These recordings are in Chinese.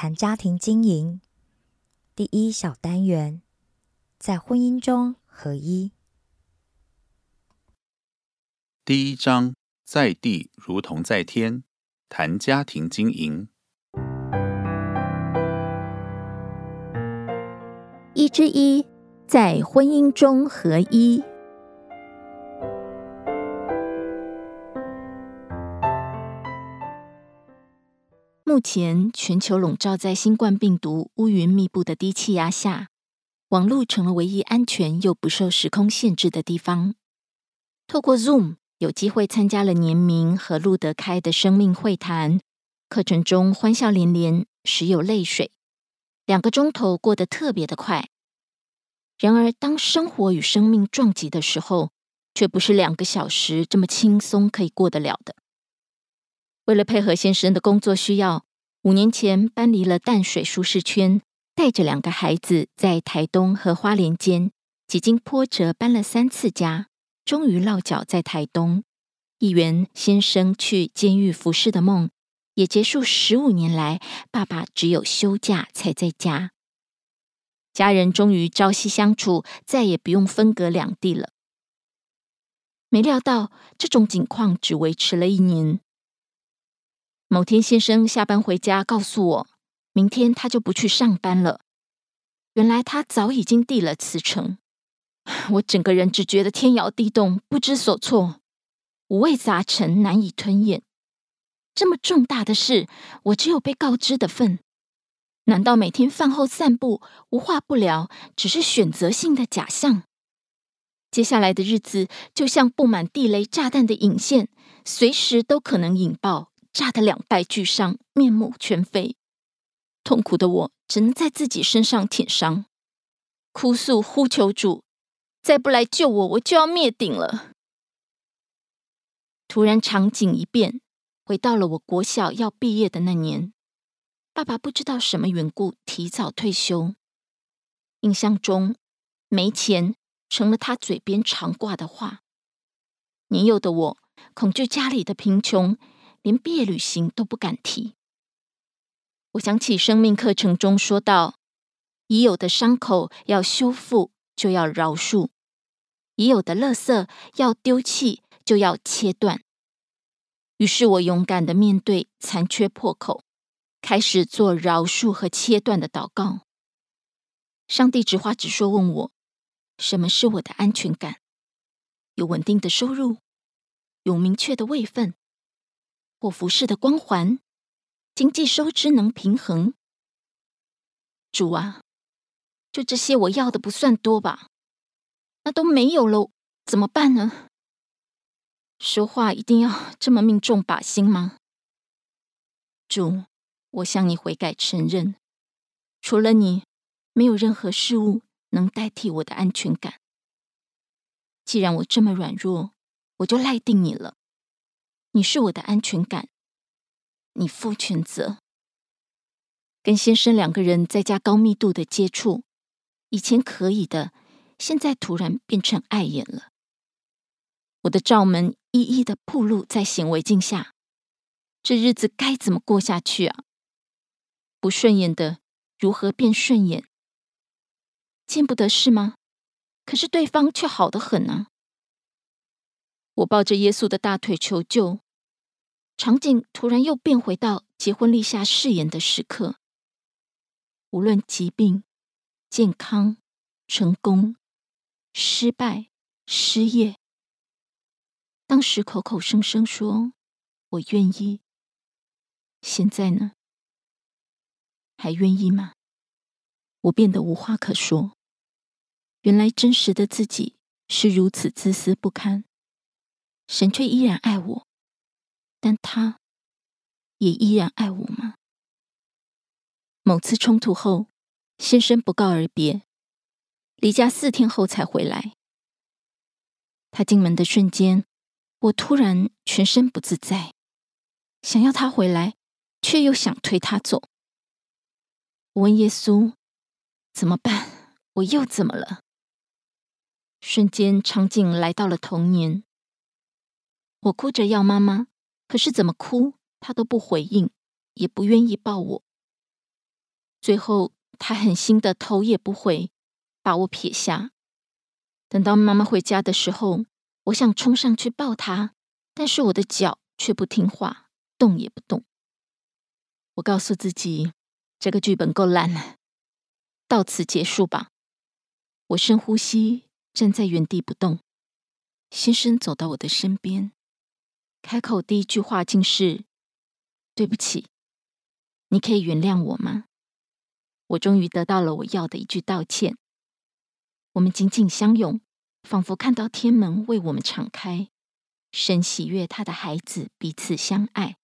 谈家庭经营，第一小单元，在婚姻中合一。第一章，在地如同在天，谈家庭经营。一之一，在婚姻中合一。目前，全球笼罩在新冠病毒乌云密布的低气压下，网络成了唯一安全又不受时空限制的地方。透过 Zoom，有机会参加了年明和路德开的生命会谈课程中，欢笑连连，时有泪水。两个钟头过得特别的快。然而，当生活与生命撞击的时候，却不是两个小时这么轻松可以过得了的。为了配合先生的工作需要。五年前搬离了淡水舒适圈，带着两个孩子在台东和花莲间几经波折搬了三次家，终于落脚在台东。一圆先生去监狱服侍的梦也结束。十五年来，爸爸只有休假才在家，家人终于朝夕相处，再也不用分隔两地了。没料到这种景况只维持了一年。某天，先生下班回家，告诉我，明天他就不去上班了。原来他早已经递了辞呈。我整个人只觉得天摇地动，不知所措，五味杂陈，难以吞咽。这么重大的事，我只有被告知的份。难道每天饭后散步，无话不聊，只是选择性的假象？接下来的日子，就像布满地雷炸弹的引线，随时都可能引爆。炸得两败俱伤，面目全非。痛苦的我只能在自己身上舔伤，哭诉呼求主，再不来救我，我就要灭顶了。突然场景一变，回到了我国小要毕业的那年，爸爸不知道什么缘故提早退休。印象中，没钱成了他嘴边常挂的话。年幼的我恐惧家里的贫穷。连毕业旅行都不敢提。我想起生命课程中说到，已有的伤口要修复，就要饶恕；已有的垃圾要丢弃，就要切断。于是我勇敢的面对残缺破口，开始做饶恕和切断的祷告。上帝直话直说问我：什么是我的安全感？有稳定的收入，有明确的位分。或服饰的光环，经济收支能平衡。主啊，就这些我要的不算多吧？那都没有了，怎么办呢？说话一定要这么命中靶心吗？主，我向你悔改承认，除了你，没有任何事物能代替我的安全感。既然我这么软弱，我就赖定你了。你是我的安全感，你负全责。跟先生两个人在家高密度的接触，以前可以的，现在突然变成碍眼了。我的罩门一一的暴露在显微镜下，这日子该怎么过下去啊？不顺眼的如何变顺眼？见不得是吗？可是对方却好得很呢。我抱着耶稣的大腿求救，场景突然又变回到结婚立下誓言的时刻。无论疾病、健康、成功、失败、失业，当时口口声声说“我愿意”，现在呢？还愿意吗？我变得无话可说。原来真实的自己是如此自私不堪，神却依然爱我，但他也依然爱我吗？某次冲突后，先生不告而别，离家四天后才回来。他进门的瞬间，我突然全身不自在，想要他回来，却又想推他走。我问耶稣：“怎么办？我又怎么了？”瞬间，场景来到了童年。我哭着要妈妈，可是怎么哭，她都不回应，也不愿意抱我。最后，她狠心的头也不回，把我撇下。等到妈妈回家的时候，我想冲上去抱她，但是我的脚却不听话，动也不动。我告诉自己，这个剧本够烂了，到此结束吧。我深呼吸。站在原地不动，先生走到我的身边，开口第一句话竟是：“对不起，你可以原谅我吗？”我终于得到了我要的一句道歉。我们紧紧相拥，仿佛看到天门为我们敞开。神喜悦他的孩子彼此相爱，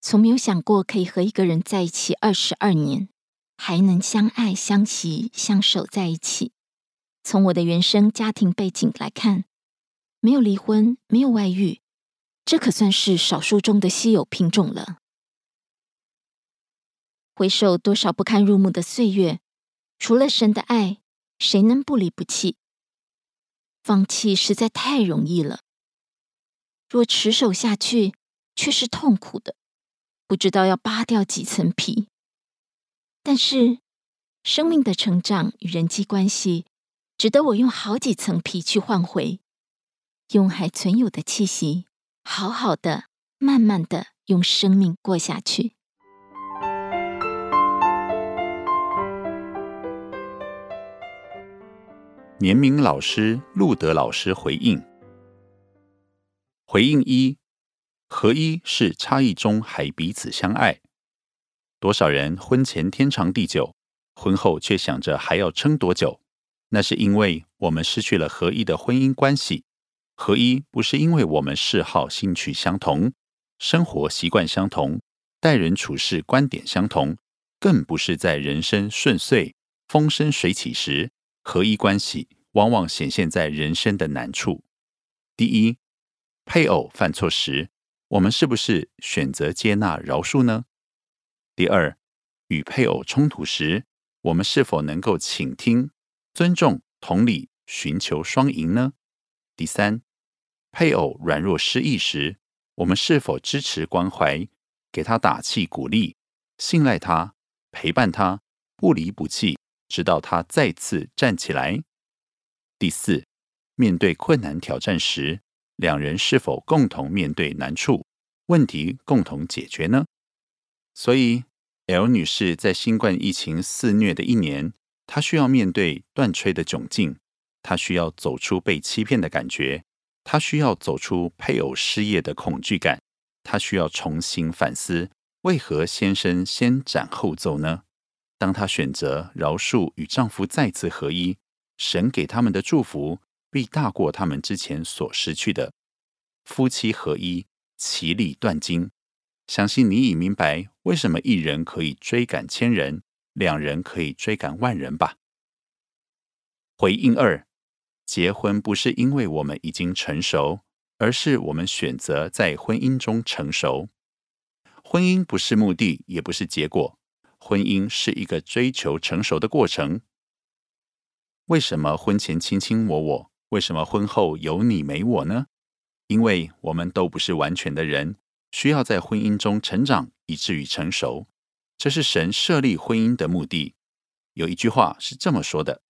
从没有想过可以和一个人在一起二十二年，还能相爱相惜相守在一起。从我的原生家庭背景来看，没有离婚，没有外遇，这可算是少数中的稀有品种了。回首多少不堪入目的岁月，除了神的爱，谁能不离不弃？放弃实在太容易了，若持守下去，却是痛苦的，不知道要扒掉几层皮。但是，生命的成长与人际关系。值得我用好几层皮去换回，用还存有的气息，好好的、慢慢的用生命过下去。年明老师、路德老师回应：回应一，合一是差异中还彼此相爱。多少人婚前天长地久，婚后却想着还要撑多久？那是因为我们失去了合一的婚姻关系。合一不是因为我们嗜好、兴趣相同，生活习惯相同，待人处事观点相同，更不是在人生顺遂、风生水起时，合一关系往往显现在人生的难处。第一，配偶犯错时，我们是不是选择接纳、饶恕呢？第二，与配偶冲突时，我们是否能够倾听？尊重、同理、寻求双赢呢？第三，配偶软弱失意时，我们是否支持关怀，给他打气鼓励，信赖他，陪伴他，不离不弃，直到他再次站起来？第四，面对困难挑战时，两人是否共同面对难处，问题共同解决呢？所以，L 女士在新冠疫情肆虐的一年。她需要面对断吹的窘境，她需要走出被欺骗的感觉，他需要走出配偶失业的恐惧感，他需要重新反思：为何先生先斩后奏呢？当她选择饶恕与丈夫再次合一，神给他们的祝福必大过他们之前所失去的。夫妻合一，其利断金。相信你已明白为什么一人可以追赶千人，两人可以追赶万人吧。回应二：结婚不是因为我们已经成熟，而是我们选择在婚姻中成熟。婚姻不是目的，也不是结果，婚姻是一个追求成熟的过程。为什么婚前卿卿我我？为什么婚后有你没我呢？因为我们都不是完全的人，需要在婚姻中成长，以至于成熟。这是神设立婚姻的目的。有一句话是这么说的。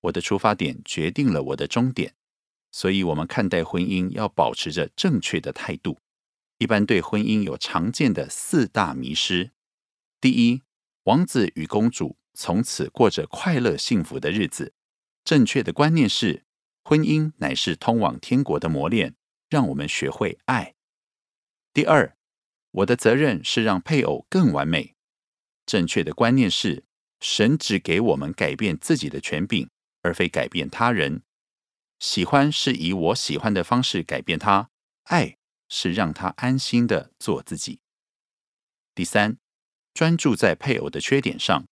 我的出发点决定了我的终点，所以，我们看待婚姻要保持着正确的态度。一般对婚姻有常见的四大迷失：第一，王子与公主从此过着快乐幸福的日子。正确的观念是，婚姻乃是通往天国的磨练，让我们学会爱。第二，我的责任是让配偶更完美。正确的观念是，神只给我们改变自己的权柄。而非改变他人，喜欢是以我喜欢的方式改变他，爱是让他安心的做自己。第三，专注在配偶的缺点上，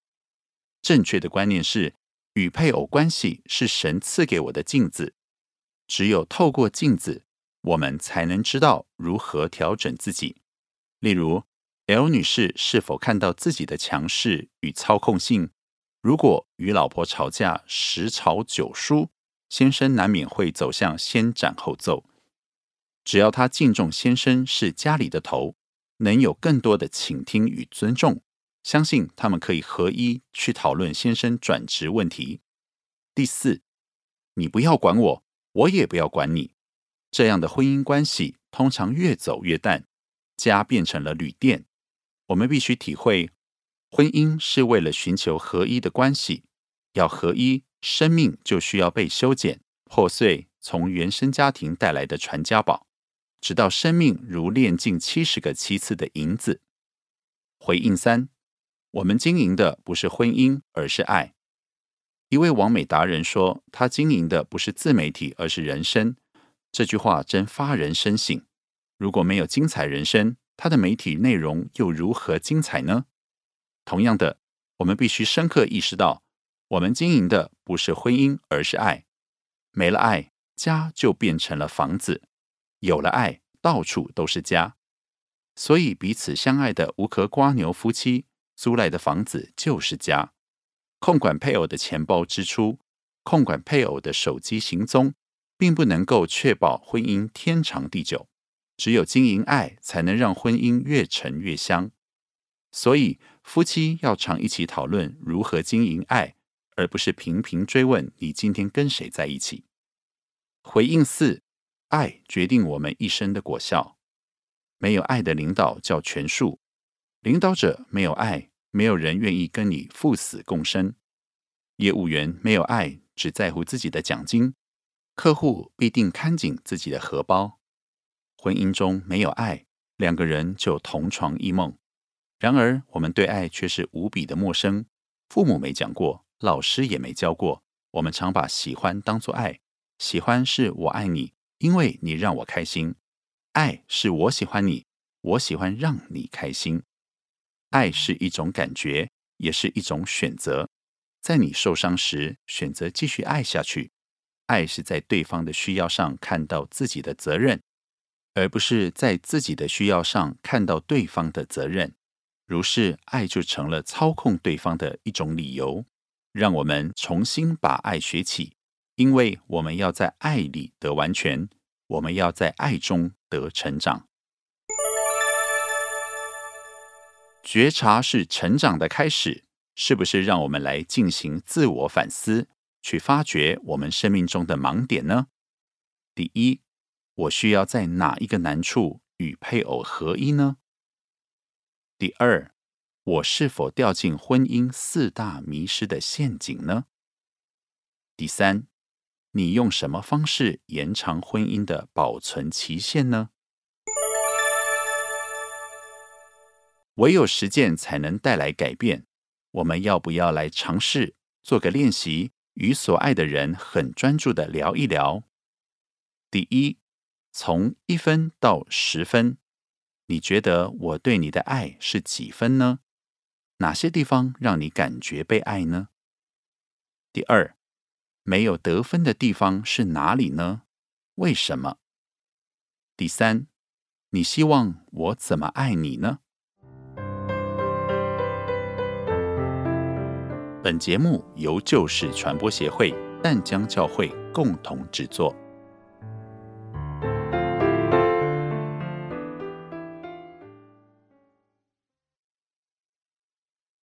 正确的观念是，与配偶关系是神赐给我的镜子，只有透过镜子，我们才能知道如何调整自己。例如，L 女士是否看到自己的强势与操控性？如果与老婆吵架十吵九输，先生难免会走向先斩后奏。只要他敬重先生是家里的头，能有更多的倾听与尊重，相信他们可以合一去讨论先生转职问题。第四，你不要管我，我也不要管你，这样的婚姻关系通常越走越淡，家变成了旅店。我们必须体会。婚姻是为了寻求合一的关系，要合一，生命就需要被修剪、破碎，从原生家庭带来的传家宝，直到生命如炼尽七十个七次的银子。回应三，我们经营的不是婚姻，而是爱。一位王美达人说：“他经营的不是自媒体，而是人生。”这句话真发人深省。如果没有精彩人生，他的媒体内容又如何精彩呢？同样的，我们必须深刻意识到，我们经营的不是婚姻，而是爱。没了爱，家就变成了房子；有了爱，到处都是家。所以，彼此相爱的无壳瓜牛夫妻租来的房子就是家。控管配偶的钱包支出，控管配偶的手机行踪，并不能够确保婚姻天长地久。只有经营爱，才能让婚姻越沉越香。所以，夫妻要常一起讨论如何经营爱，而不是频频追问你今天跟谁在一起。回应四：爱决定我们一生的果效。没有爱的领导叫权术，领导者没有爱，没有人愿意跟你赴死共生。业务员没有爱，只在乎自己的奖金，客户必定看紧自己的荷包。婚姻中没有爱，两个人就同床异梦。然而，我们对爱却是无比的陌生。父母没讲过，老师也没教过。我们常把喜欢当作爱，喜欢是我爱你，因为你让我开心；爱是我喜欢你，我喜欢让你开心。爱是一种感觉，也是一种选择。在你受伤时，选择继续爱下去。爱是在对方的需要上看到自己的责任，而不是在自己的需要上看到对方的责任。如是，爱就成了操控对方的一种理由。让我们重新把爱学起，因为我们要在爱里得完全，我们要在爱中得成长。觉察是成长的开始，是不是？让我们来进行自我反思，去发掘我们生命中的盲点呢？第一，我需要在哪一个难处与配偶合一呢？第二，我是否掉进婚姻四大迷失的陷阱呢？第三，你用什么方式延长婚姻的保存期限呢？唯有实践才能带来改变。我们要不要来尝试做个练习，与所爱的人很专注的聊一聊？第一，从一分到十分，你觉得我对你的爱是几分呢？哪些地方让你感觉被爱呢？第二，没有得分的地方是哪里呢？为什么？第三，你希望我怎么爱你呢？本节目由旧事传播协会淡江教会共同制作。